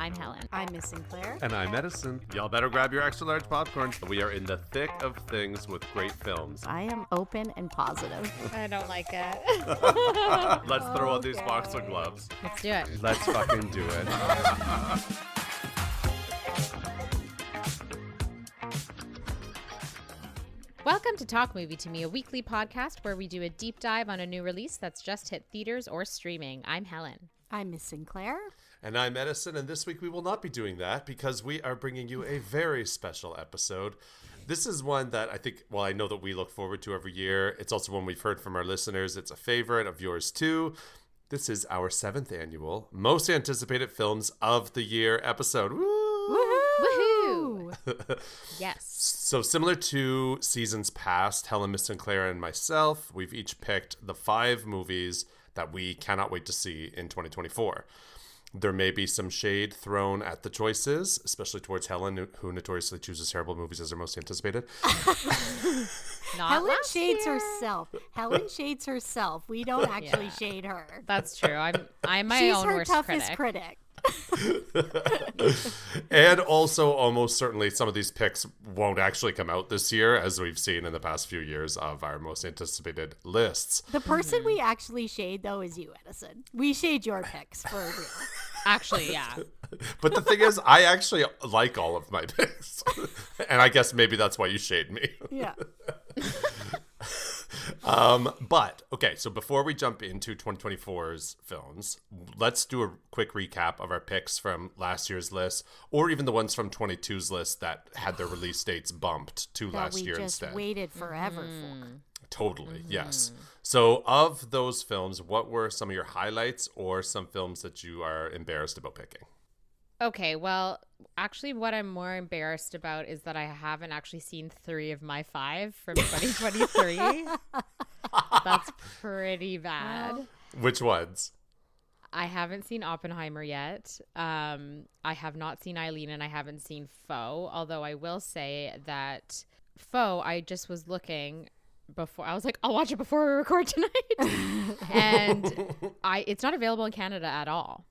I'm Helen. I'm Miss Sinclair. And I'm Edison. Y'all better grab your extra large popcorn. We are in the thick of things with great films. I am open and positive. I don't like it. Let's throw on these boxing gloves. Let's do it. Let's fucking do it. Welcome to Talk Movie to Me, a weekly podcast where we do a deep dive on a new release that's just hit theaters or streaming. I'm Helen. I'm Miss Sinclair. And I'm Edison, and this week we will not be doing that because we are bringing you a very special episode. This is one that I think, well, I know that we look forward to every year. It's also one we've heard from our listeners. It's a favorite of yours too. This is our seventh annual Most Anticipated Films of the Year episode. Woo! Woohoo! yes. So, similar to seasons past, Helen, Miss Sinclair, and myself, we've each picked the five movies that we cannot wait to see in 2024. There may be some shade thrown at the choices, especially towards Helen, who notoriously chooses terrible movies as her most anticipated. Not Helen shades year. herself. Helen shades herself. We don't actually Yeah. shade her. That's true. I'm I'm my She's own her worst toughest critic. critic. and also, almost certainly, some of these picks won't actually come out this year, as we've seen in the past few years of our most anticipated lists. The person we actually shade though is you, Edison. We shade your picks for real. Actually, yeah. But the thing is, I actually like all of my picks. and I guess maybe that's why you shade me. Yeah. Um, but okay, so before we jump into 2024's films, let's do a quick recap of our picks from last year's list, or even the ones from 22's list that had their release dates bumped to That last we year just instead. waited forever Mm-hmm. for. Totally, yes. So, of those films, what were some of your highlights, or some films that you are embarrassed about picking? Okay, well, actually, what I'm more embarrassed about is that I haven't actually seen three of my five from 2023. That's pretty bad. Which ones? I haven't seen Oppenheimer yet. Um, I have not seen Eileen and I haven't seen Foe. Although I will say that Foe, I just was looking before. I was like, I'll watch it before we record tonight, and I it's not available in Canada at all.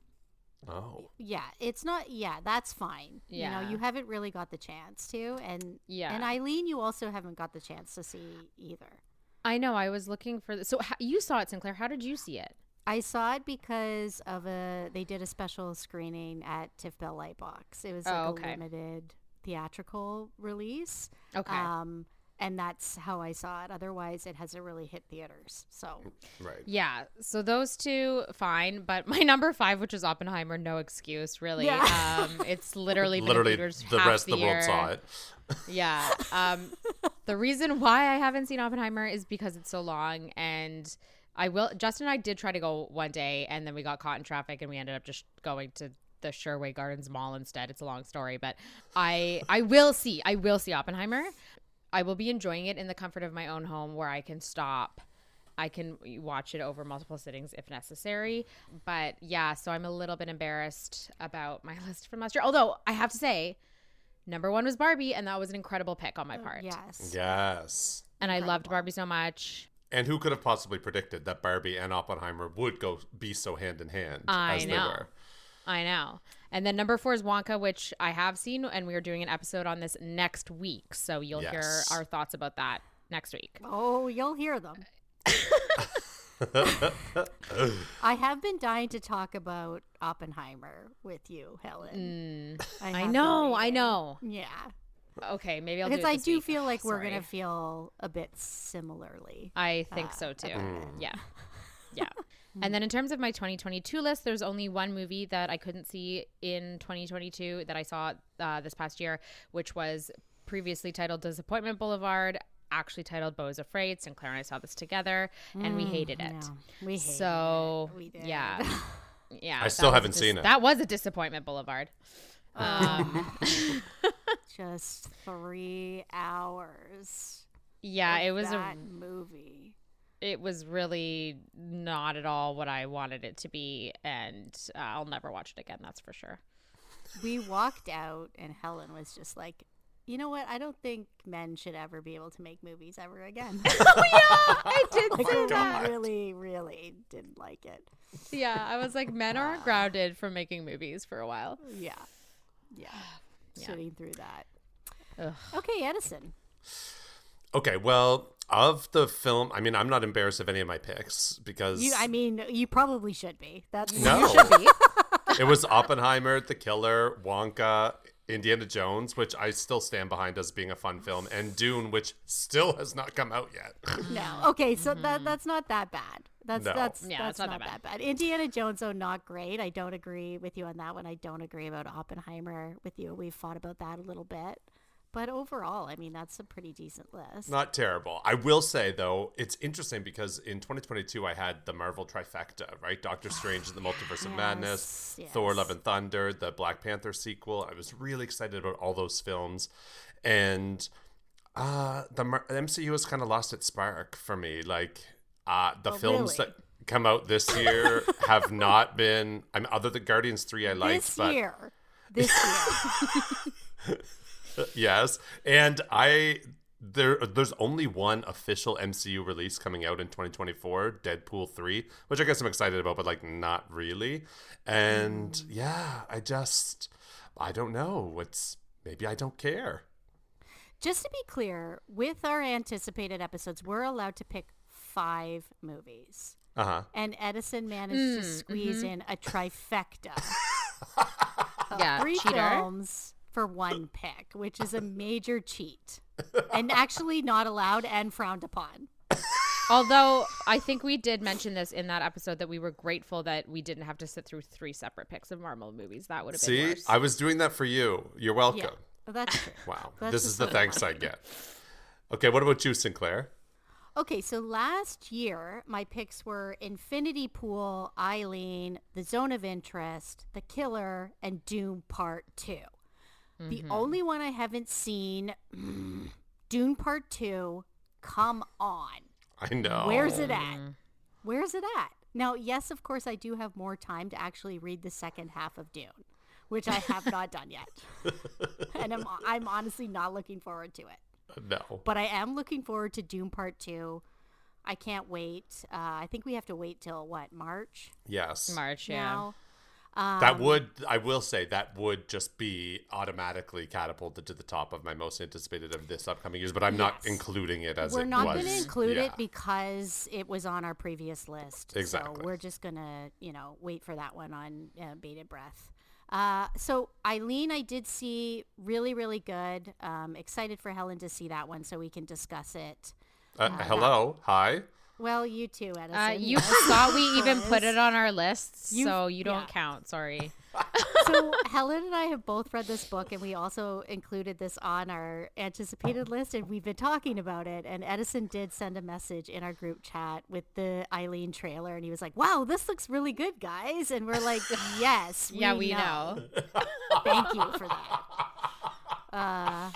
Oh, Yeah, it's not. Yeah, that's fine. You Yeah. know, you haven't really got the chance to, and Yeah. and Eileen, you also haven't got the chance to see either. I know. I was looking for. The, so how, you saw it, Sinclair. How did you see it? I saw it because of a they did a special screening at TIFF Bell Lightbox. It was like Oh, a limited theatrical release. Okay. Um and that's how I saw it. Otherwise it hasn't really hit theaters. So right. Yeah, so those two fine, but my number five, which is Oppenheimer, no excuse, really. Yeah. Um, it's literally Literally, theaters the half rest the of the world saw it. Yeah. Um, the reason why I haven't seen Oppenheimer is because it's so long, and I will. Justin and I did try to go one day, and then we got caught in traffic, and we ended up just going to the Sherway Gardens Mall instead. It's a long story, but I I will see. I will see Oppenheimer. I will be enjoying it in the comfort of my own home, where I can stop. I can watch it over multiple sittings if necessary. But yeah, so I'm a little bit embarrassed about my list from last year. Although I have to say, number one was Barbie, and that was an incredible pick on my oh, part. yes. Yes. And I loved Barbie so much. And who could have possibly predicted that Barbie and Oppenheimer would go be so hand in hand I as they know. were? I know. And then number four is Wonka, which I have seen, and we are doing an episode on this next week. So you'll hear our thoughts about that next week. Oh, you'll hear them. I have been dying to talk about Oppenheimer with you, Helen. Mm, I have been know, I know. Yeah. Okay, maybe I'll Because do it I do week. feel like we're Sorry. going to feel a bit similarly. I think uh, so too. Mm. Yeah. Yeah. and then in terms of my 2022 list, there's only one movie that I couldn't see in 2022 that I saw uh, this past year, which was previously titled Disappointment Boulevard, actually titled Beau is Afraid. Sinclair and I saw this together, and we hated it. No, we hated So it. We did. yeah, yeah. I still haven't dis- seen it. That was a disappointment Boulevard. Um, Just three hours. yeah, it was a movie. It was really not at all what I wanted it to be, and uh, I'll never watch it again. That's for sure. We walked out, and Helen was just like, you know what? I don't think men should ever be able to make movies ever again. oh yeah, I did like, say I that. really, really didn't like it. Yeah, I was like, men aren't grounded from making movies for a while. Yeah. Yeah. Yeah. Sitting through that. Ugh. Okay, Edison. Okay, well, of the film, I mean, I'm not embarrassed of any of my picks because You I mean, you probably should be. That's No. You should be. it was Oppenheimer, The Killer, Wonka, Indiana Jones, which I still stand behind as being a fun film, and Dune, which still has not come out yet. No. Okay, so that mm-hmm. that's not that bad. That's No. that's Yeah, that's not, not that that bad. Indiana Jones, though, not great. I don't agree with you on that one. I don't agree about Oppenheimer with you. We've fought about that a little bit, but overall, I mean, that's a pretty decent list. Not terrible. I will say though, it's interesting because in 2022 I had the Marvel trifecta, right? Doctor Strange and the Multiverse of Madness, Yes, Thor: yes. Love and Thunder, the Black Panther sequel. I was really excited about all those films, and uh, the MCU has kind of lost its spark for me. Like uh, the Oh, films really? that come out this year have not been. I mean, other than Guardians Three, I liked, this but year, this year, yes and i there there's only one official mcu release coming out in 2024 deadpool 3 which i guess i'm excited about but like not really and hmm. yeah i just i don't know what's maybe i don't care just to be clear, with our anticipated episodes, we're allowed to pick five movies. uh-huh And Edison managed to hmm, squeeze mm-hmm. in a trifecta. Yeah, three cheater. films for one pick, which is a major cheat. and actually not allowed and frowned upon. Although I think we did mention this in that episode that we were grateful that we didn't have to sit through three separate picks of Marvel movies. That would have been see worse. i was doing that for you you're welcome Yeah. Well, that's true. wow That's this is the thanks i get okay what about you sinclair Okay, so last year my picks were Infinity Pool, Eileen, The Zone of Interest, The Killer, and Dune Part 2. The only one I haven't seen, Dune Part 2, come on. i know Where's it at? Where's it at? Now, yes, of course, I do have more time to actually read the second half of Dune, which I have not done yet. and I'm, I'm honestly not looking forward to it. no But I am looking forward to Dune Part 2. I can't wait. Uh, I think we have to wait till what, March? yes March, yeah. Now? That Um, would, I will say, that would just be automatically catapulted to the top of my most anticipated of this upcoming years. But I'm not including it as We're not going to include Yeah. it because it was on our previous list. Exactly. So we're just going to, you know, wait for that one on uh, bated breath. Uh, so Eileen, I did see really, really good. Um, excited for Helen to see that one so we can discuss it. Uh, hello, hi. Well, you too, Edison. Uh, you yes. forgot we even put it on our list, You- so you don't yeah. count. Sorry. so Helen and I have both read this book, and we also included this on our anticipated list, and we've been talking about it. And Edison did send a message in our group chat with the Eileen trailer, and he was like, "Wow, this looks really good, guys!" And we're like, "Yes, yeah, we know. Thank you for that." Uh,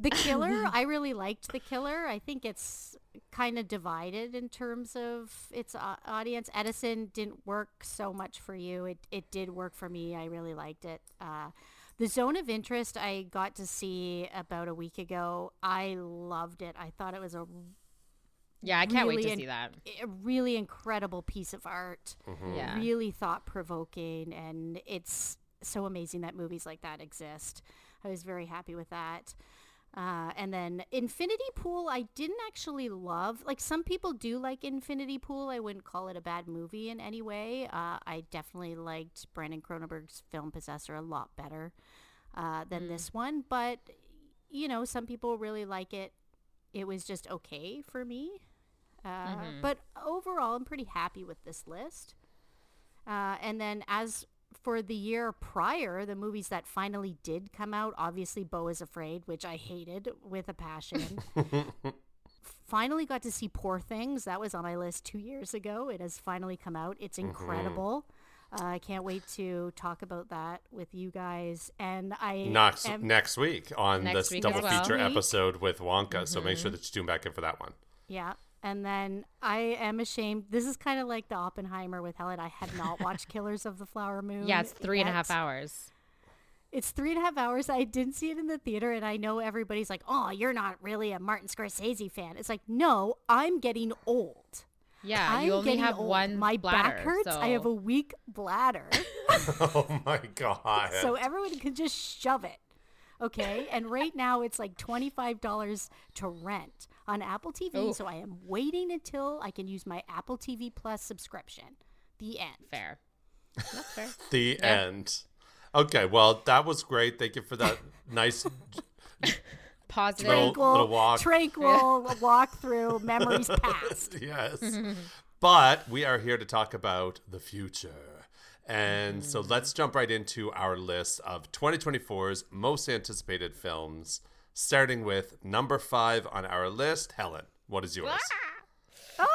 the Killer, I really liked The Killer. I think it's kind of divided in terms of its uh, audience. Edison didn't work so much for you. It it did work for me. I really liked it. Uh, the Zone of Interest I got to see about a week ago. I loved it. I thought it was a, Yeah, I can't wait Really to in- see that. a really incredible piece of art. Yeah. Really thought provoking, and it's so amazing that movies like that exist. I was very happy with that. Uh, and then Infinity Pool, I didn't actually love. Like some people do like Infinity Pool. I wouldn't call it a bad movie in any way. Uh, I definitely liked Brandon Cronenberg's film Possessor a lot better uh, than this one. But you know, some people really like it. It was just okay for me. Uh, But overall, I'm pretty happy with this list. Uh, and then as for the year prior, the movies that finally did come out, obviously Beau is Afraid, which I hated with a passion. finally got to see Poor Things. That was on my list two years ago. It has finally come out. It's incredible. Uh, I can't wait to talk about that with you guys. And I Next, am, next week on Next this week double well. feature week. episode with Wonka. So make sure that you tune back in for that one. Yeah. And then I am ashamed. This is kind of like the Oppenheimer with Helen. I had not watched Killers of the Flower Moon. Yeah, it's three and a half yet. hours. It's three and a half hours. I didn't see it in the theater, and I know everybody's like, "Oh, you're not really a Martin Scorsese fan." It's like, no, I'm getting old. Yeah, I'm you only have old. one My bladder, back hurts. I have a weak bladder, oh my god. so everyone can just shove it. Okay, and right now it's like twenty five dollars to rent on Apple TV. Oof. Oh. So I am waiting until I can use my Apple TV Plus subscription. The end. fair. That's fair. the end. Okay, well that was great. Thank you for that nice Positive. Little- Tranquil, walk. tranquil walk through memories past. yes. Mm-hmm. but we are here to talk about the future. And so mm. let's jump right into our list of 2024's most anticipated films, starting with number five on our list. Helen, what is yours?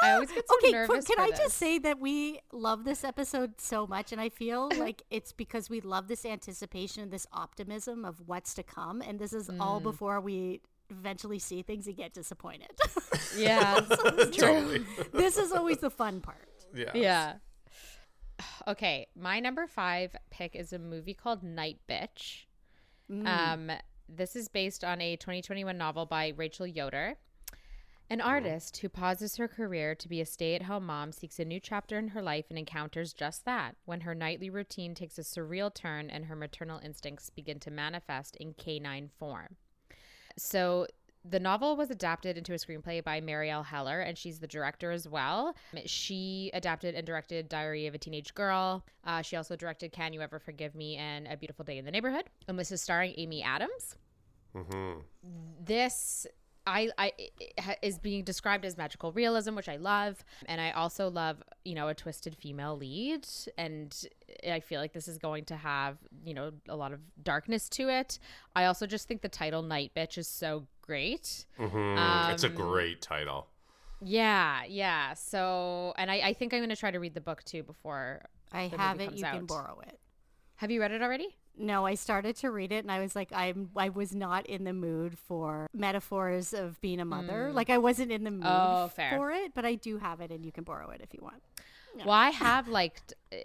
I always get so okay, nervous can for I this. just say that we love this episode so much, and I feel like it's because we love this anticipation, and this optimism of what's to come, and this is Mm. all before we eventually see things and get disappointed. Yeah. totally. this is always the fun part. Yeah. yeah. Okay, my number five pick is a movie called Night Bitch. Mm. Um, this is based on a 2021 novel by Rachel Yoder. An artist who pauses her career to be a stay at home mom seeks a new chapter in her life and encounters just that when her nightly routine takes a surreal turn and her maternal instincts begin to manifest in canine form. So, the novel was adapted into a screenplay by Marielle Heller, and she's the director as well. She adapted and directed Diary of a Teenage Girl. Uh, she also directed Can You Ever Forgive Me and A Beautiful Day in the Neighborhood. And this is starring Amy Adams hmm this I, I is being described as magical realism, which I love, and I also love you know a twisted female lead, and I feel like this is going to have you know a lot of darkness to it. I also just think the title "Night Bitch" is so great. hmm it's a Um, great title. Yeah, yeah. So, and I, I think I'm going to try to read the book too before. I the movie have it. comes You can borrow it. Have you read it already? No, I started to read it and I was like, I'm I was not in the mood for metaphors of being a mother. Like I wasn't in the mood Mm. Oh, fair. for it, but I do have it and you can borrow it if you want. Well, I have liked uh,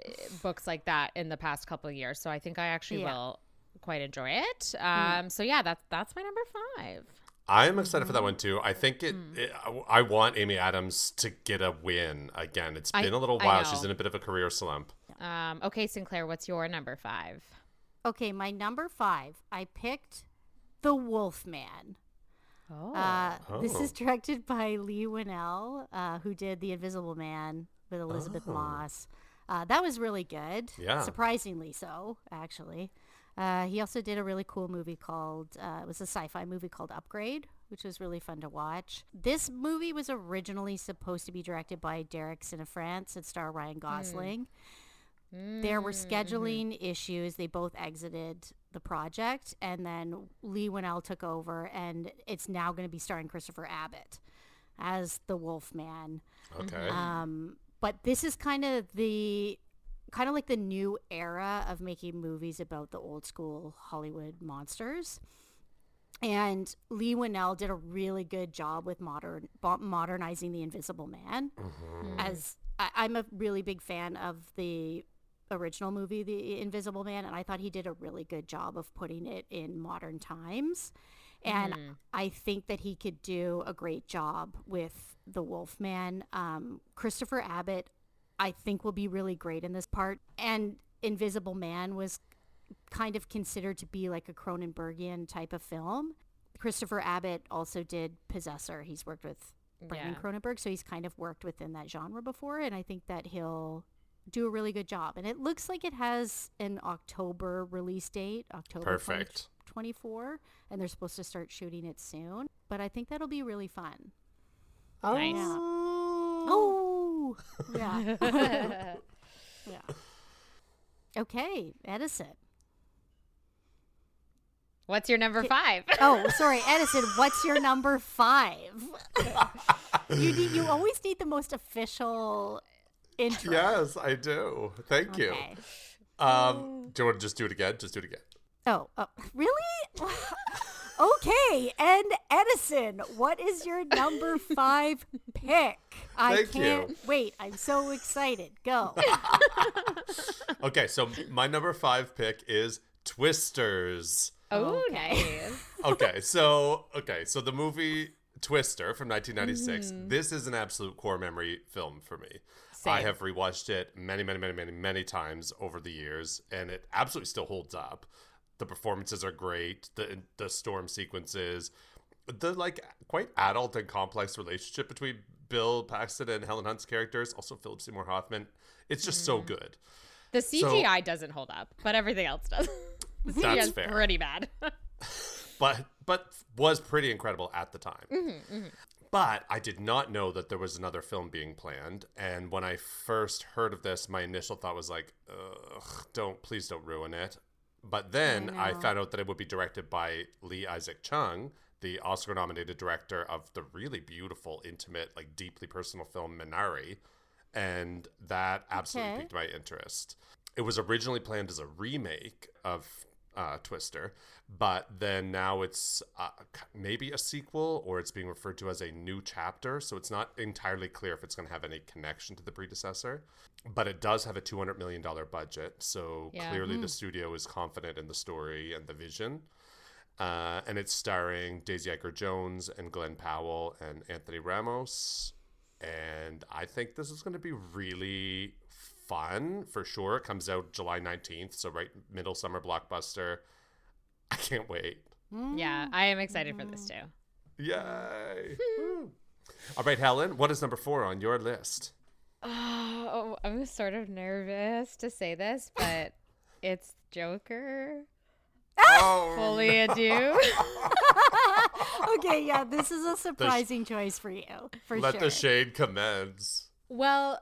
books like that in the past couple of years, so I think I actually Yeah. will quite enjoy it. Um, so yeah, that's that's my number five. I'm excited for that one too. I think it, Hmm. it. I want Amy Adams to get a win again. It's been a little while. She's in a bit of a career slump. Um, okay, Sinclair, what's your number five? Okay, my number five, I picked The Wolf Man. Oh, Uh, This Oh. is directed by Leigh Whannell, uh, who did The Invisible Man with Elizabeth Oh. Moss. Uh, that was really good. Yeah. Surprisingly so, actually. Uh, he also did a really cool movie called, uh, it was a sci fi movie called Upgrade, which was really fun to watch. This movie was originally supposed to be directed by Derek Cianfrance and star Ryan Gosling. There were mm-hmm, mm-hmm. scheduling issues. They both exited the project, and then Leigh Whannell took over, and it's now going to be starring Christopher Abbott as the Wolfman. Okay. Um, but this is kind of the kind of like the new era of making movies about the old school Hollywood monsters. And Leigh Whannell did a really good job with modern modernizing the Invisible Man. Mm-hmm. As I, I'm a really big fan of the original movie, The Invisible Man, and I thought he did a really good job of putting it in modern times. And I think that he could do a great job with the Wolfman. Um, Christopher Abbott, I think, will be really great in this part. And Invisible Man was kind of considered to be like a Cronenbergian type of film. Christopher Abbott also did Possessor. He's worked with Brandon Yeah. Cronenberg, so he's kind of worked within that genre before, and I think that he'll do a really good job. And it looks like it has an October release date, October Perfect. 24, and they're supposed to start shooting it soon. But I think that'll be really fun. Nice. Yeah. Oh, oh! yeah, yeah. Okay, Edison. What's your number five? Oh, sorry, Edison. What's your number five? you need, you always need the most official intro. Yes, I do. Thank you. Um, do you want to just do it again? Just do it again. Oh, oh really? okay, and Edison, what is your number five pick? I Thank can't wait. I'm so excited. Go. Okay, so my number five pick is Twisters. Oh, Okay. Okay, so okay, so the movie Twister from 1996. Mm-hmm. This is an absolute core memory film for me. I Same. have rewatched it many, many, many, many, many times over the years, and it absolutely still holds up. The performances are great. The the storm sequences, the like quite adult and complex relationship between Bill Paxton and Helen Hunt's characters, also Philip Seymour Hoffman. It's just so Mm-hmm. good. The CGI doesn't hold up, but everything else does. the CGI That's is fair. pretty bad. but but was pretty incredible at the time. Mm-hmm, But I did not know that there was another film being planned, and when I first heard of this, my initial thought was like, Ugh, "Don't please don't ruin it." But then I, know. found out that it would be directed by Lee Isaac Chung, the Oscar-nominated director of the really beautiful, intimate, like deeply personal film Minari, and that absolutely Okay. piqued my interest. It was originally planned as a remake of uh, Twister, but then now it's uh, maybe a sequel or it's being referred to as a new chapter. So it's not entirely clear if it's going to have any connection to the predecessor. But it does have a $200 million budget. So Yeah. clearly the studio is confident in the story and the vision. Uh, and it's starring Daisy Edgar Jones and Glen Powell and Anthony Ramos. And I think this is going to be really fun for sure. It comes out July 19th, so right middle summer blockbuster. I can't wait. yeah, I am excited for this mm. too. Yay! All right, Helen, what is number four on your list? Oh, I'm sort of nervous to say this, but it's Joker. Oh, Folie à Deux. okay, yeah, this is a surprising choice for you, for let sure. the shade commence. Well,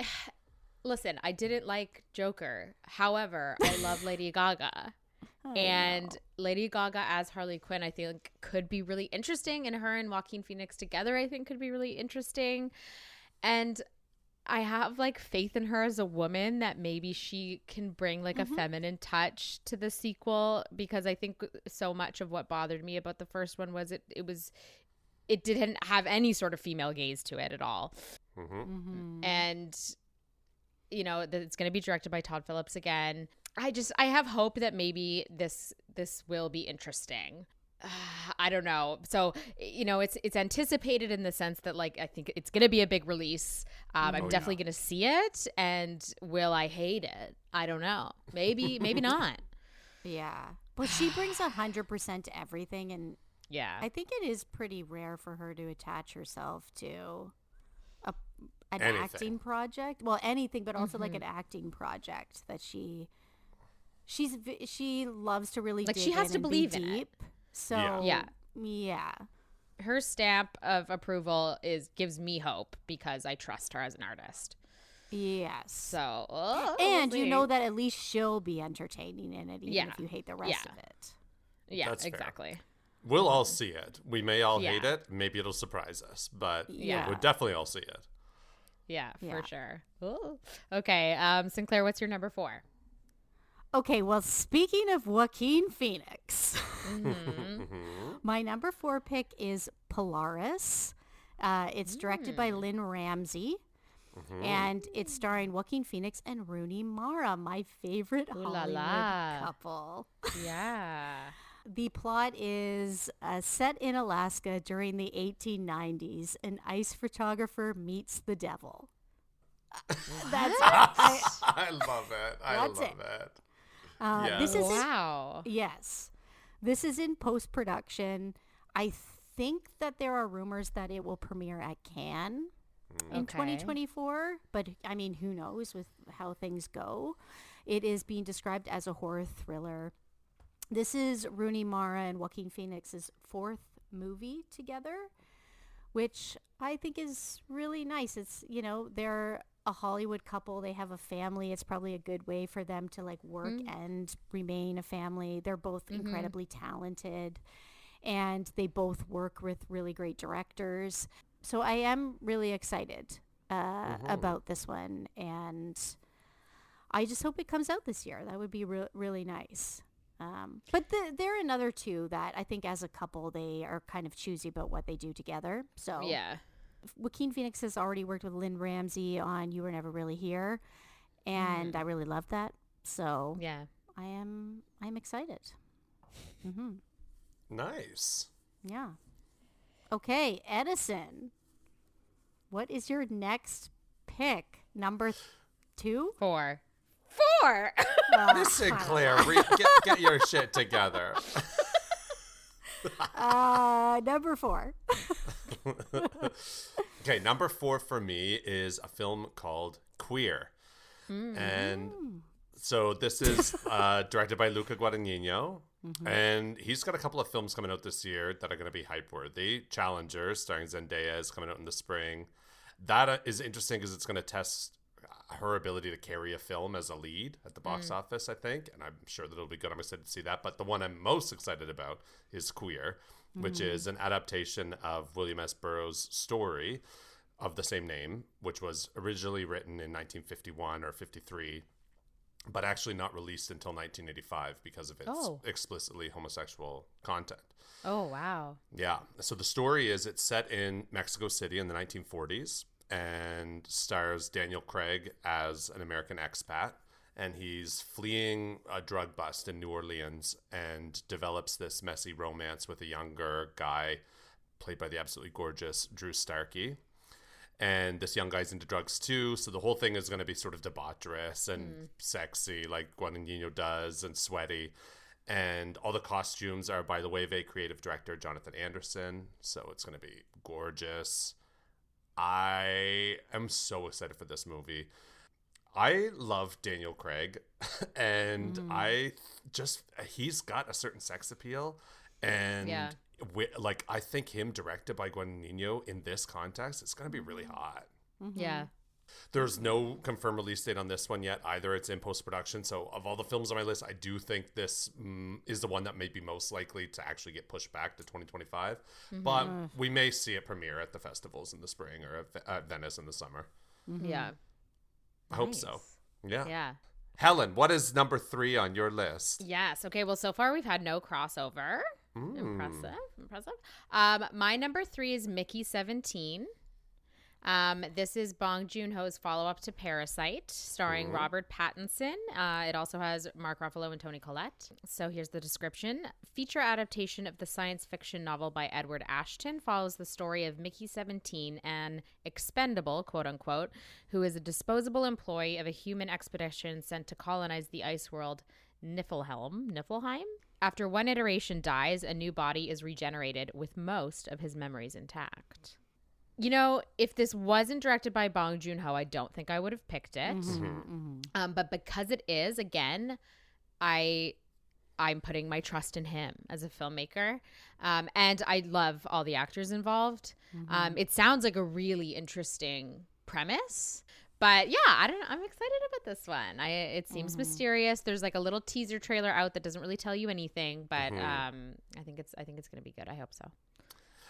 listen, I didn't like Joker. However, I love Lady Gaga. I And Lady Gaga as Harley Quinn, I think, could be really interesting. And her and Joaquin Phoenix together, I think, could be really interesting. And I have like faith in her as a woman that maybe she can bring like a feminine touch to the sequel because I think so much of what bothered me about the first one was it it was it didn't have any sort of female gaze to it at all. hmm Mhm. And you know, that it's going to be directed by Todd Phillips again. I just I have hope that maybe this this will be interesting. I don't know. So you know, it's it's anticipated in the sense that like I think it's gonna be a big release. Um, I'm Oh, definitely yeah. gonna see it, and will I hate it? I don't know. Maybe maybe not. Yeah. But she brings a hundred percent to everything and Yeah. I think it is pretty rare for her to attach herself to a an Anything. acting project. Well, anything, but also Mm-hmm. like an acting project that she she's she loves to really Like, she has in to and be believe in it. deep. So Yeah. yeah, Her stamp of approval is gives me hope because I trust her as an artist. yes. So oh, we'll and you know that at least she'll be entertaining in it, even Yeah. if you hate the rest Yeah. of it. yeah, That's fair. exactly. We'll all see it. We may all hate it. Maybe it'll surprise us, but Yeah. we'll definitely all see it. Yeah, Yeah. for sure. Ooh. Okay, um, Sinclair, what's your number four? Okay, well, speaking of Joaquin Phoenix, Mm-hmm. my number four pick is Polaris. Uh, it's directed Mm. by Lynne Ramsay. And it's starring Joaquin Phoenix and Rooney Mara, my favorite Ooh Hollywood la. couple. Yeah. The plot is uh, set in Alaska during the 1890s. An ice photographer meets the devil. That's it. I- I love it. I love it. it. Uh, Yeah. This is in. Yes. This is in post production. I think that there are rumors that it will premiere at Cannes in Okay. 2024, but I mean, who knows with how things go. It is being described as a horror thriller. This is Rooney Mara and Joaquin Phoenix's fourth movie together, which I think is really nice. It's, you know, they're a Hollywood couple, they have a family. It's probably a good way for them to like work and remain a family. They're both incredibly talented and they both work with really great directors. So I am really excited uh, about this one, and I just hope it comes out this year. That would be re- really nice. Um, but the, there are another two that I think, as a couple, they are kind of choosy about what they do together. So Yeah. Joaquin Phoenix has already worked with Lynne Ramsay on "You Were Never Really Here," and I really love that. So Yeah. I am I'm excited. Mm-hmm. Nice. Yeah. Okay, Edison. What is your next pick? Number th- two? Four. Four. Miss Sinclair, re- get, get your shit together. Uh, number four. Okay, number four for me is a film called Queer. And so this is uh, directed by Luca Guadagnino. And he's got a couple of films coming out this year that are going to be hype worthy. Challenger, starring Zendaya, is coming out in the spring. That uh, interesting because it's going to test her ability to carry a film as a lead at the box office, I think. And I'm sure that it'll be good. I'm excited to see that. But the one I'm most excited about is Queer, which mm. is an adaptation of William S. Burroughs' story of the same name, which was originally written in 1951 or 53, but actually not released until 1985 because of its Oh. explicitly homosexual content. oh wow. Yeah. So the story is it's set in Mexico City in the 1940s and stars Daniel Craig as an American expat. And he's fleeing a drug bust in New Orleans and develops this messy romance with a younger guy played by the absolutely gorgeous Drew Starkey. And this young guy's into drugs too. So the whole thing is going to be sort of debaucherous and hmm. sexy, like Guadagnino does, and sweaty. And all the costumes are by the way, Wave creative director Jonathan Anderson. So it's going to be gorgeous. I am so excited for this movie. I love Daniel Craig, and mm. I just he's got a certain sex appeal, and Yeah. wi- like I think him directed by Guadagnino in this context, it's gonna be really mm-hmm. hot. Mm-hmm. Yeah. There's no confirmed release date on this one yet either. It's in post production. So, of all the films on my list, I do think this mm, is the one that may be most likely to actually get pushed back to 2025. Mm-hmm. But we may see it premiere at the festivals in the spring or at, at Venice in the summer. Yeah. I hope so. Yeah. Yeah. Helen, what is number three on your list? Yes. Okay. Well, so far we've had no crossover. Mm. Impressive. Impressive. Um, my number three is Mickey 17. Um, this is Bong Joon Ho's follow up to Parasite, starring Robert Pattinson. Uh, it also has Mark Ruffalo and Toni Collette. So here's the description Feature adaptation of the science fiction novel by Edward Ashton follows the story of Mickey 17, an expendable, quote unquote, who is a disposable employee of a human expedition sent to colonize the ice world Niflhelm. Niflheim? After one iteration dies, a new body is regenerated with most of his memories intact. You know, if this wasn't directed by Bong Joon Ho, I don't think I would have picked it. Um, but because it is, again, I I'm putting my trust in him as a filmmaker, um, and I love all the actors involved. Um, it sounds like a really interesting premise. But yeah, I don't. I'm excited about this one. I it seems mysterious. There's like a little teaser trailer out that doesn't really tell you anything, but um, I think it's I think it's gonna be good. I hope so.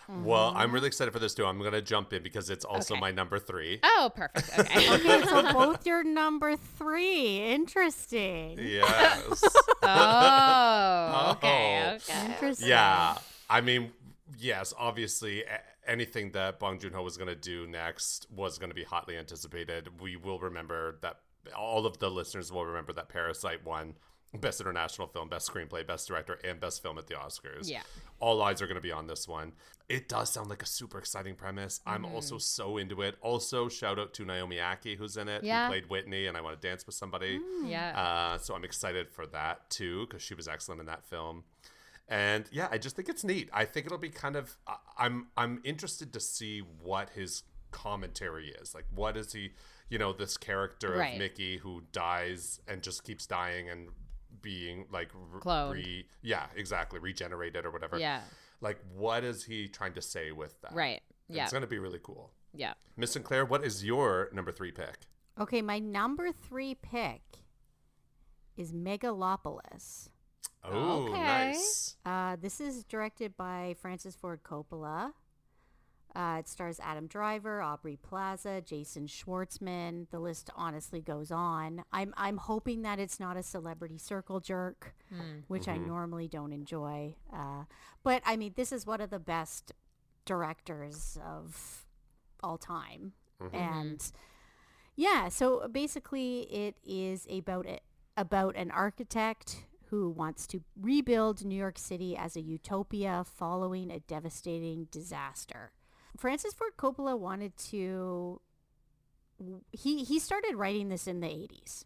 Well, I'm mm-hmm. really excited for this too. I'm going to jump in because it's also Okay. my number three. Oh, perfect. Okay. Okay, so both your number three. Interesting. Yes. oh, okay. Oh. Okay. Interesting. yeah. I mean, yes, obviously, anything that Bong Joon Ho was going to do next was going to be hotly anticipated. We will remember that, all of the listeners will remember that Parasite won Best International Film, Best Screenplay, Best Director, and Best Film at the Oscars. Yeah. All eyes are going to be on this one. It does sound like a super exciting premise. I'm Mm-hmm. also so into it. Also, shout out to Naomi Ackie, who's in it, Yeah. who played Whitney, and I want to dance with somebody. Yeah. Uh, so I'm excited for that too because she was excellent in that film. And yeah, I just think it's neat. I think it'll be kind of. I'm I'm interested to see what his commentary is. Like, what is he? You know, this character Right. of Mickey who dies and just keeps dying and being like re- Cloned. Re, yeah, exactly, regenerated or whatever. Yeah. Like, what is he trying to say with that? Right. Yeah. It's gonna be really cool. Yeah. Miss Sinclair, what is your number three pick? Okay, my number three pick is Megalopolis. Oh, Okay. nice. Uh, this is directed by Francis Ford Coppola. Uh, it stars Adam Driver, Aubrey Plaza, Jason Schwartzman. The list honestly goes on. I'm I'm hoping that it's not a celebrity circle jerk, which I normally don't enjoy. Uh, but I mean, this is one of the best directors of all time, and yeah. So basically, it is about a, about an architect who wants to rebuild New York City as a utopia following a devastating disaster. Francis Ford Coppola wanted to he he started writing this in the 80s.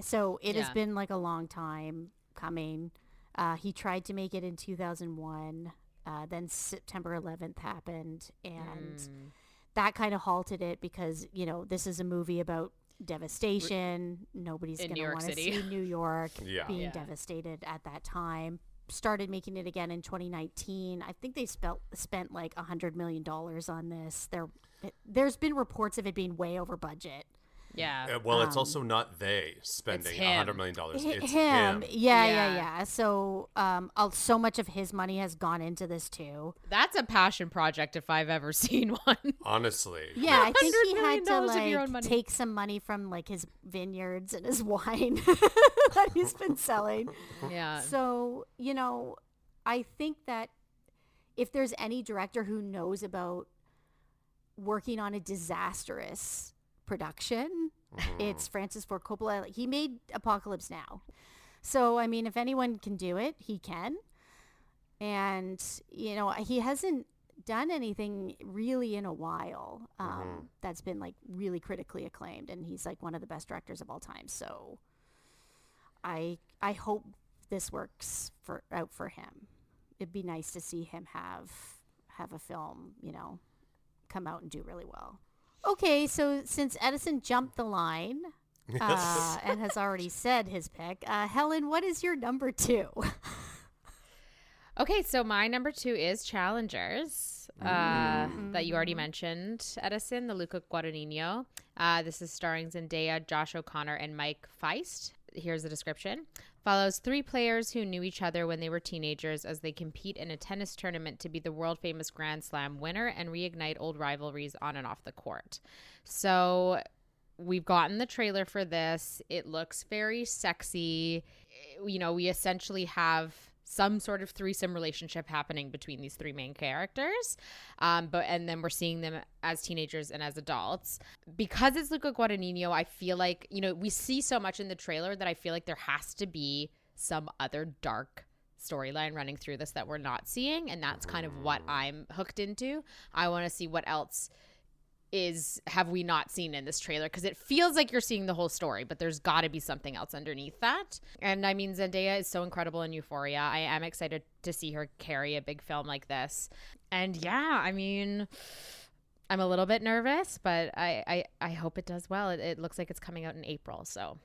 So it has been like a long time coming. Uh, he tried to make it in 2001. Uh, then September 11th happened, and Mm. that kind of halted it because you know this is a movie about devastation. Nobody's going to want to see New York Yeah. being Yeah. devastated at that time. Started making it again in 2019. I think they spent like a hundred million dollars on this. There, there's been reports of it being way over budget. Yeah. Uh, well, it's also not they spending a hundred million dollars. Hi- It's him. him. Yeah, yeah, Yeah. yeah. So, um, uh, so much of his money has gone into this too. That's a passion project if I've ever seen one. Honestly. Yeah, I think he had to million of your own like take some money from like his vineyards and his wine that he's been selling. yeah. So, you know, I think that if there's any director who knows about working on a disastrous production, it's Francis Ford Coppola. He made Apocalypse Now. So, I mean, if anyone can do it, he can. And, you know, he hasn't done anything really in a while um, that's been like really critically acclaimed. And he's like one of the best directors of all time. So i i hope this works for out for him. It'd be nice to see him have have a film you know come out and do really well okay so since edison jumped the line uh, and has already said his pick uh, helen what is your number two Okay, so my number two is Challengers, uh, that you already mentioned, Edison, the Luca Guadagnino. Uh, this is starring Zendaya, Josh O'Connor, and Mike Faist. Here's the description. Follows three players who knew each other when they were teenagers as they compete in a tennis tournament to be the world famous Grand Slam winner and reignite old rivalries on and off the court. So we've gotten the trailer for this. It looks very sexy. You know, we essentially have some sort of threesome relationship happening between these three main characters. Um, but and then we're seeing them as teenagers and as adults. Because it's Luca Guadagnino, I feel like, you know, we see so much in the trailer that I feel like there has to be some other dark storyline running through this that we're not seeing and that's kind of what I'm hooked into. I want to see what else is have we not seen in this trailer? Because it feels like you're seeing the whole story but there's got to be something else underneath that. And i mean zendaya is so incredible in euphoria. I am excited to see her carry a big film like this. And yeah i mean i'm a little bit nervous but i i, I hope it does well. It, it looks like it's coming out in april so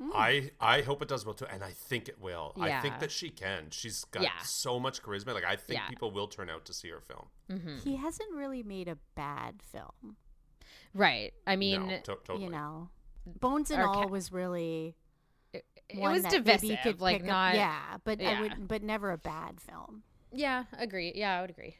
Mm. I I hope it does well too, and I think it will. I think that she can. She's got Yeah. so much charisma. Like I think Yeah. people will turn out to see her film. Mm-hmm. he hasn't really made a bad film right i mean no, to- totally. you know bones and Or all ca- was really it, it one was that maybe divisive could like pick up- yeah but I would but never a bad film yeah agree yeah i would agree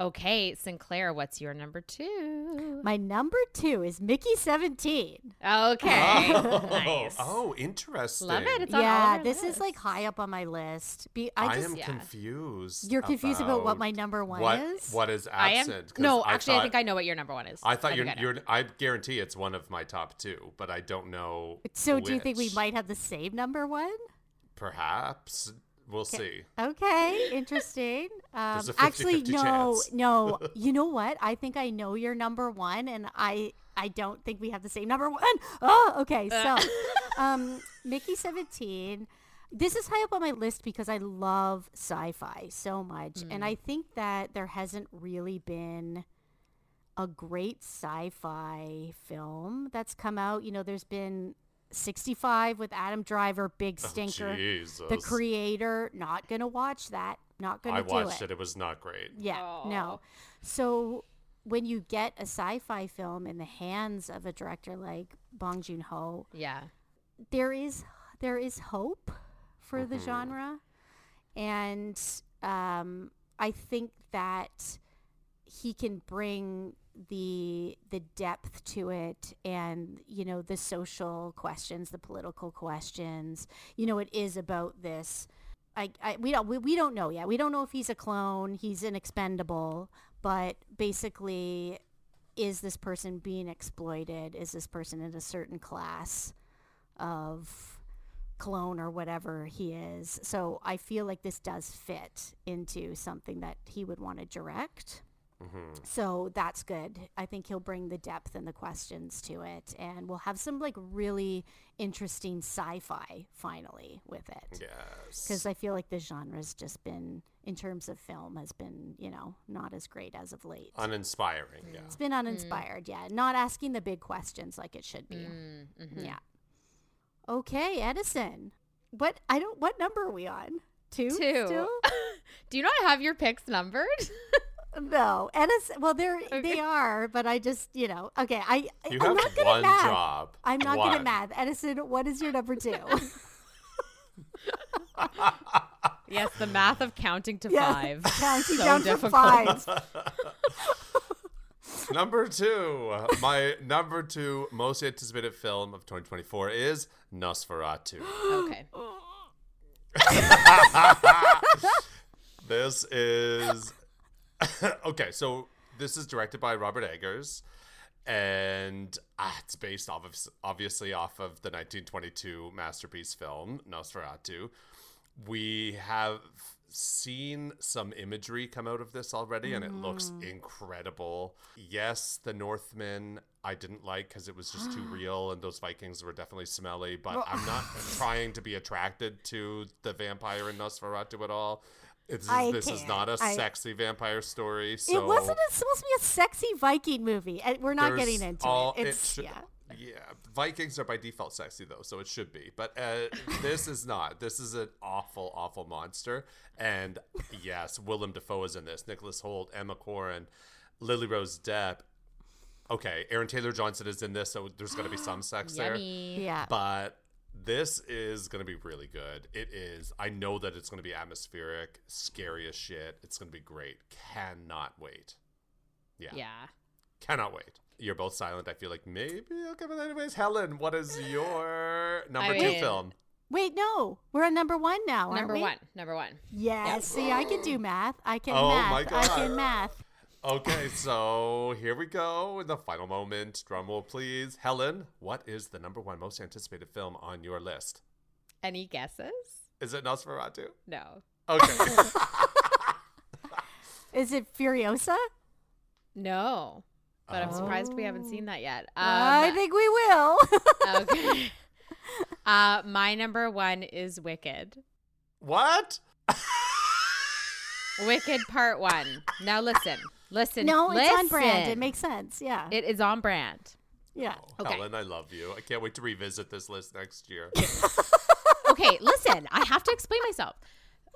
okay sinclair what's your number two my number two is mickey 17 okay Oh, nice oh, interesting. Love it. It's yeah our this is like high up on my list Be, I, I am yeah. confused. You're confused about what my number one what, is? What is I am. absent? 'cause No, actually, I think I know what your number one is. I thought think you're, I you're. I guarantee it's one of my top two, but I don't know. so do you think we might have the same number one Perhaps we'll see. okay interesting um, There's a actually 50-50 no chance. no you know what i think i know your number one and i i don't think we have the same number one. Oh, okay so um mickey 17 this is high up on my list because i love sci-fi so much and i think that there hasn't really been a great sci-fi film that's come out you know there's been 65 with adam driver big stinker the Jesus. creator not gonna watch that not gonna do it. I watched it. it. It was not great. yeah Aw. no so when you get a sci-fi film in the hands of a director like bong joon-ho Yeah. there is there is hope for the genre and um, i think that he can bring the the depth to it and you know the social questions the political questions you know it is about this I, I we don't we, we don't know yet we don't know if he's a clone he's an expendable but basically is this person being exploited is this person in a certain class of clone or whatever he is. So I feel like this does fit into something that he would want to direct. Mm-hmm. So that's good. I think he'll bring the depth and the questions to it, and we'll have some like really interesting sci-fi finally with it. Yes. Because I feel like the genre's just been, in terms of film, has been you know not as great as of late. Uninspiring. Yeah. It's been mm. uninspired, yeah. Not asking the big questions like it should be. Mm, mm-hmm. Yeah. Okay, Edison. What I don't. What number are we on? Two. Two. Still? Do you not have your picks numbered? no, Edison. Well, they're they are, but I just you know. Okay, I You I'm have not good one at math. job. I'm not good at math. Edison, what is your number two? yes, the math of counting to Yeah, five. Counting So down difficult. from five. number two. My number two most anticipated film of 2024 is Nosferatu. Okay. This is okay. So this is directed by Robert Eggers, and ah, it's based off of obviously off of the 1922 masterpiece film Nosferatu. We have seen some imagery come out of this already, and it looks incredible. Yes, the Northman I didn't like because it was just too real, and those Vikings were definitely smelly. But I'm not trying to be attracted to the vampire in Nosferatu at all. It's, I this is not a can't. I- sexy vampire story. So it wasn't a, supposed to be a sexy Viking movie, and we're not getting into all- it. It's should- yeah. yeah. Vikings are by default sexy though, so it should be. But uh, this is not. This is an awful, awful monster. And yes, Willem Dafoe is in this. Nicholas Hoult, Emma Corrin, Lily Rose Depp. Okay, Aaron Taylor Johnson is in this, so there's going to be some sex there. Yeah. But this is going to be really good. It is. I know that it's going to be atmospheric, scary as shit. It's going to be great. Cannot wait. Yeah. Yeah. Cannot wait. You're both silent. I feel like maybe I'll come in anyways. Helen, what is your number I two mean- film? Wait, no, we're on number one now. aren't Number we? one. Number one. Yes. See, I can do math. I can Oh math. my I can math. Okay, so here we go in the final moment. Drum roll, please. Helen, what is the number one most anticipated film on your list? Any guesses? Is it Nosferatu? No. Okay. Is it Furiosa? No. But I'm surprised we haven't Oh. seen that yet. I Um, think we will. okay. Uh, my number one is Wicked. what? Wicked Part One. Now listen, listen. no, it's on brand. It makes sense. Yeah. It is on brand. yeah. Okay. Helen, I love you. I can't wait to revisit this list next year. okay, listen, I have to explain myself.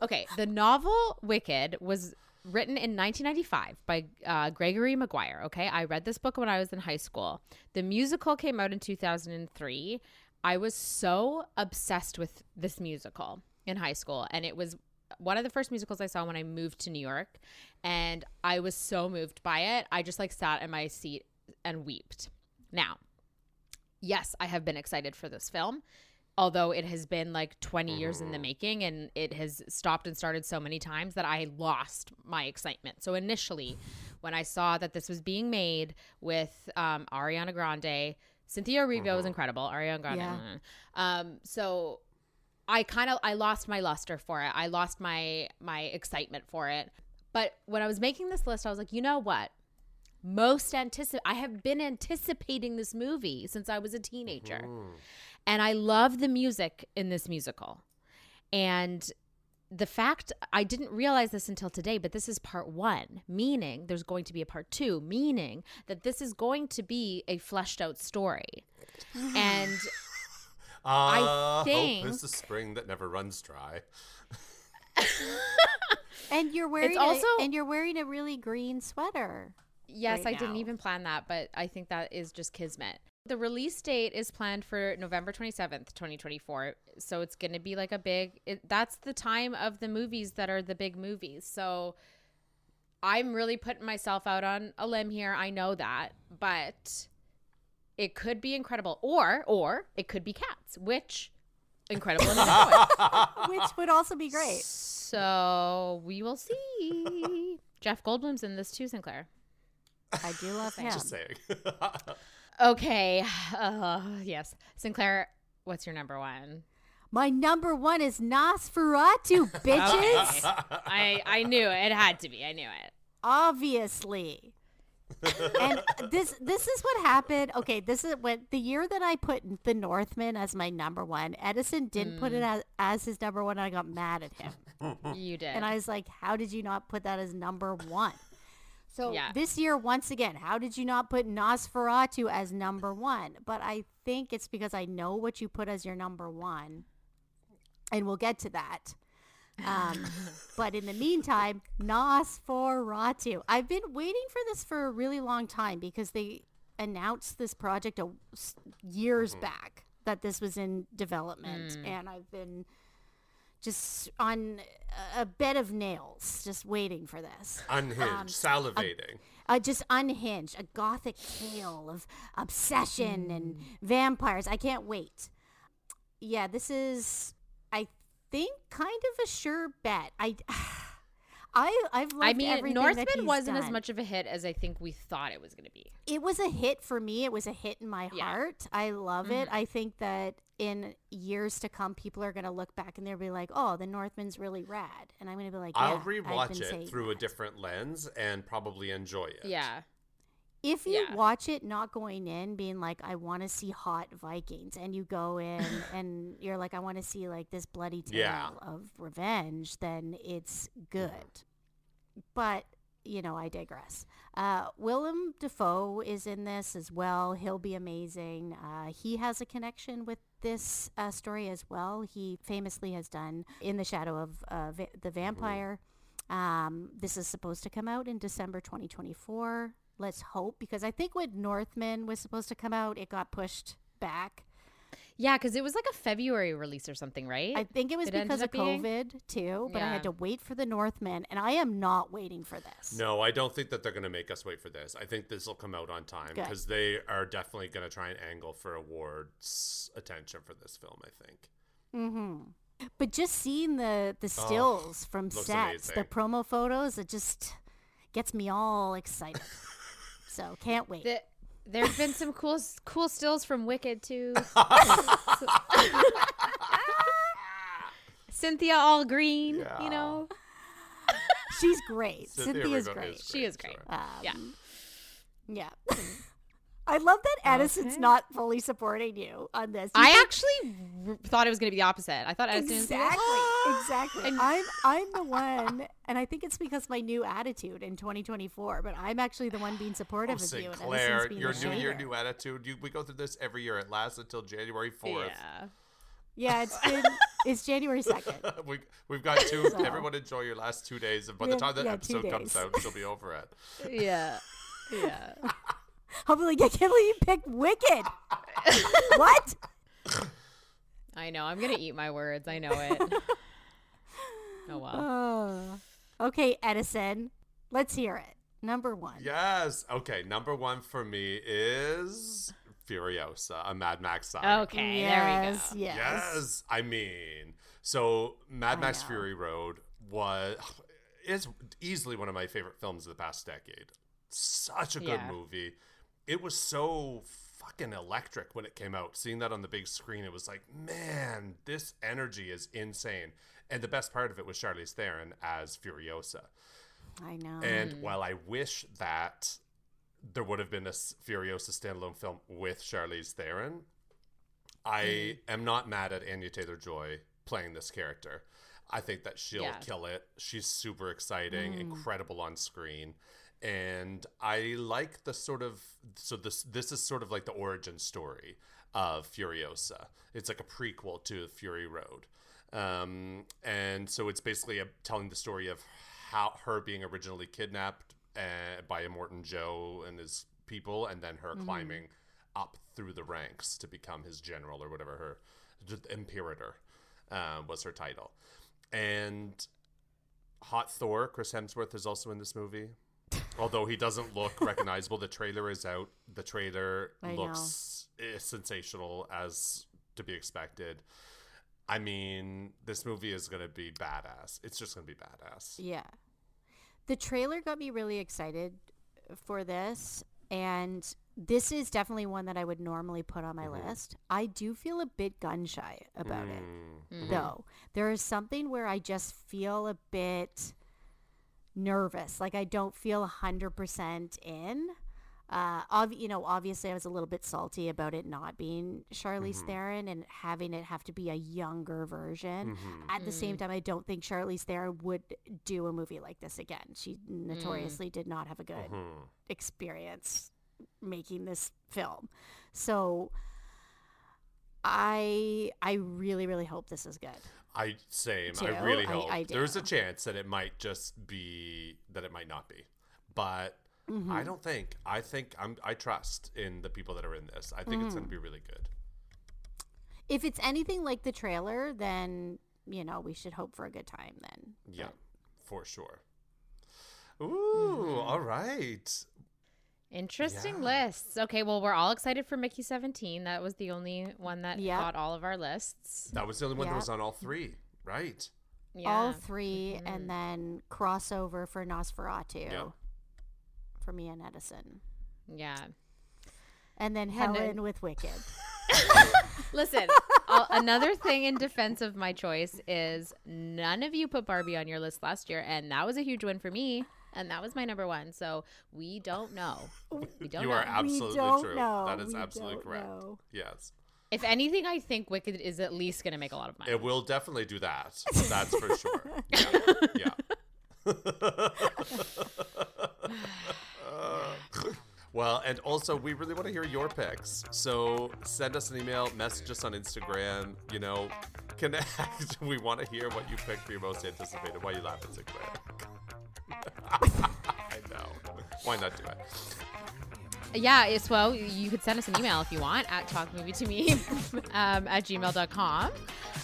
Okay, the novel Wicked was written in 1995 by uh, Gregory Maguire. Okay, I read this book when I was in high school. The musical came out in 2003. I was so obsessed with this musical in high school, and it was one of the first musicals I saw when I moved to New York, and I was so moved by it. I just like sat in my seat and wept. Now, yes, I have been excited for this film although it has been like 20 years in the making and it has stopped and started so many times that I lost my excitement. So initially, when I saw that this was being made with um, Ariana Grande, Cynthia Erivo was incredible. Ariana Grande. Yeah. mm. Um, so I kind of I lost my luster for it. I lost my my excitement for it. But when I was making this list, I was like, you know what? Most anticipate. I have been anticipating this movie since I was a teenager, mm-hmm. and I love the music in this musical. And the fact I didn't realize this until today, but this is part one, meaning there's going to be a part two, meaning that this is going to be a fleshed out story. and Uh, think- hope is the spring that never runs dry. And you're wearing also- a, and you're wearing a really green sweater. Yes, right I didn't even plan that, but I think that is just kismet. The release date is planned for November 27th, 2024. So it's going to be like a big it, that's the time of the movies that are the big movies. So I'm really putting myself out on a limb here. I know that, but it could be incredible or or it could be cats, which incredible in which would also be great. So we will see. Jeff Goldblum's in this too, Sinclair. I do love him. Just saying. Okay. Uh, yes. Sinclair, what's your number one? My number one is Nosferatu, bitches. I I knew it. It had to be. I knew it. Obviously. And this this is what happened. Okay, this is when the year that I put The Northman as my number one. Edison didn't put it Mm. as, as his number one. And I got mad at him, You did. and I was like, "How did you not put that as number one?" So Yeah. this year, once again, how did you not put Nosferatu as number one? But I think it's because I know what you put as your number one, and we'll get to that. Um, but in the meantime, Nosferatu. I've been waiting for this for a really long time because they announced this project a, s- years back that this was in development, and I've been just on a- a bed of nails, just waiting for this. Unhinged, salivating. Uh, just unhinged, a gothic tale of obsession and vampires. I can't wait. Yeah, this is, I think, kind of a sure bet. I, I, I've loved I mean, everything that Northman he's wasn't as much of a hit as I think we thought it was going to be. It was a hit for me. It was a hit in my Yeah. heart. I love it. Mm-hmm. I think that in years to come, people are going to look back and they'll be like, "Oh, the Northman's really rad," and I'm going to be like, I'll yeah, I've rewatch been it through a different lens and probably enjoy it. Yeah. If you Yeah. watch it not going in being like I want to see hot Vikings and you go in and you're like I want to see like this bloody tale Yeah. of revenge then it's good. But you know, I digress. Uh, Willem Dafoe is in this as well. He'll be amazing. Uh, he has a connection with this uh, story as well. He famously has done In the Shadow of uh, Va- the Vampire. Um, this is supposed to come out in December 2024. Let's hope, because I think when Northman was supposed to come out, it got pushed back. Yeah, because it was like a February release or something, right? I think it was It because of up being? COVID too, but I had to wait for the Northman, and I am not waiting for this. No, I don't think that they're going to make us wait for this. I think this will come out on time because they are definitely going to try and angle for awards attention for this film. I think. Mm-hmm. But just seeing the the stills from looks sets, the promo photos, it just gets me all excited. so can't wait. The, there's been some cool cool stills from Wicked too. Cynthia all green, Yeah. you know. She's great. Cynthia Cynthia's Erivo great. She is great. Um, Yeah. Yeah. I love that Edison's Okay. not fully supporting you on this. You I think- actually r- thought it was going to be the opposite. I thought Edison was like, exactly, exactly. And- I'm I'm the one, and I think it's because my new attitude in 2024. But I'm actually the one being supportive Oh, of you, and Sinclair, Edison's being your the new year, hater. new attitude. You, we go through this every year. It lasts until January fourth. Yeah. Yeah, it's been it's January 2nd. we we've got two. So- Everyone enjoy your last two days, and by We the time that yeah, episode comes out, she'll be over it. Yeah. Yeah. I'll be like, I can't believe you picked Wicked. what? I know. I'm going to eat my words. I know it. Oh well. Uh, okay, Edison, let's hear it. Number one. Yes. Okay. Number one for me is Furiosa, a Mad Max saga. Okay, yes, there we go. Yes. Yes, I mean, so Mad I Max know. Fury Road was is easily one of my favorite films of the past decade. Such a good Yeah. movie. It was so fucking electric when it came out. Seeing that on the big screen, it was like, man, this energy is insane. And the best part of it was Charlize Theron as Furiosa. I know. And hmm. while I wish that there would have been a Furiosa standalone film with Charlize Theron, I hmm. am not mad at Anya Taylor Joy playing this character. I think that she'll Yeah. kill it. She's super exciting, hmm. incredible on screen. And I like the sort of so this this is sort of like the origin story of Furiosa. It's like a prequel to Fury Road. Um, and so it's basically a, telling the story of how her being originally kidnapped uh, by Immortan Joe and his people, and then her climbing up through the ranks to become his general or whatever her Imperator um, was her title. And Hot Thor, Chris Hemsworth is also in this movie. Although he doesn't look recognizable, the trailer is out. The trailer I looks eh, sensational as to be expected. I mean, this movie is going to be badass. It's just going to be badass. Yeah. The trailer got me really excited for this. And this is definitely one that I would normally put on my Mm-hmm. list. I do feel a bit gun shy about Mm. it, Mm-hmm. though. There is something where I just feel a bit nervous. Like I don't feel 100% in. Uh, ob- you know, obviously I was a little bit salty about it not being Charlize Mm-hmm. Theron and having it have to be a younger version. Mm-hmm. At the same time, I don't think Charlize Theron would do a movie like this again. She notoriously did not have a good Mm-hmm. experience making this film. So I I really really hope this is good. I same. Too. I really hope I there's a chance that it might just be that it might not be, but Mm-hmm. I don't think. I think I'm. I trust in the people that are in this. I think it's Mm-hmm. going to be really good. If it's anything like the trailer, then you know we should hope for a good time. Then Yeah, for sure. Ooh, Mm-hmm. all right. Interesting Yeah. lists. Okay, well, we're all excited for Mickey 17. That was the only one that Yep. got all of our lists. That was the only one that was on all three, right? Yeah. all 3 mm-hmm. and then crossover for Nosferatu Yeah. from Ian Edison, yeah. and then And then- Helen with Wicked. Listen, i another thing in defense of my choice is none of you put Barbie on your list last year, and that was a huge win for me. And that was my number one. So we don't know. We don't know. you know. are absolutely we don't true. know. That is We absolutely correct. know. Yes. if anything, I think Wicked is at least going to make a lot of money. It will definitely do that. That's for sure. Yeah. yeah. Uh, well, and also we really want to hear your picks. So send us an email, message us on Instagram, you know, connect. we want to hear what you picked for your most anticipated. Why are you laughing, Sinclair? I know. Why not do it? Yeah, it's well, you could send us an email if you want at talkmovietome um, at gmail.com.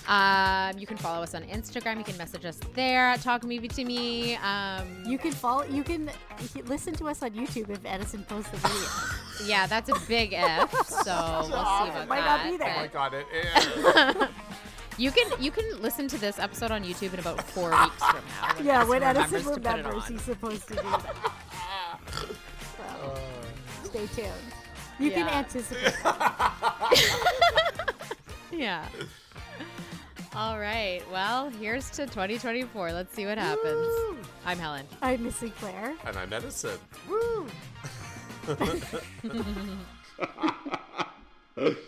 Um, you can follow us on Instagram. You can message us there at talkmovietome. Um, You can follow. You can he- listen to us on YouTube if Edison posts the video. yeah, that's a big if. So we'll see about Might that. not be there. Oh my god, it is. You can you can listen to this episode on YouTube in about four weeks from now. when yeah, when Edison Edison remembers to put it remembers, he's supposed to do that. So, stay tuned. You can anticipate. Yeah. All right. Well, here's to 2024. Let's see what happens. I'm Helen. I'm Miss Sinclair. and I'm Edison. Woo!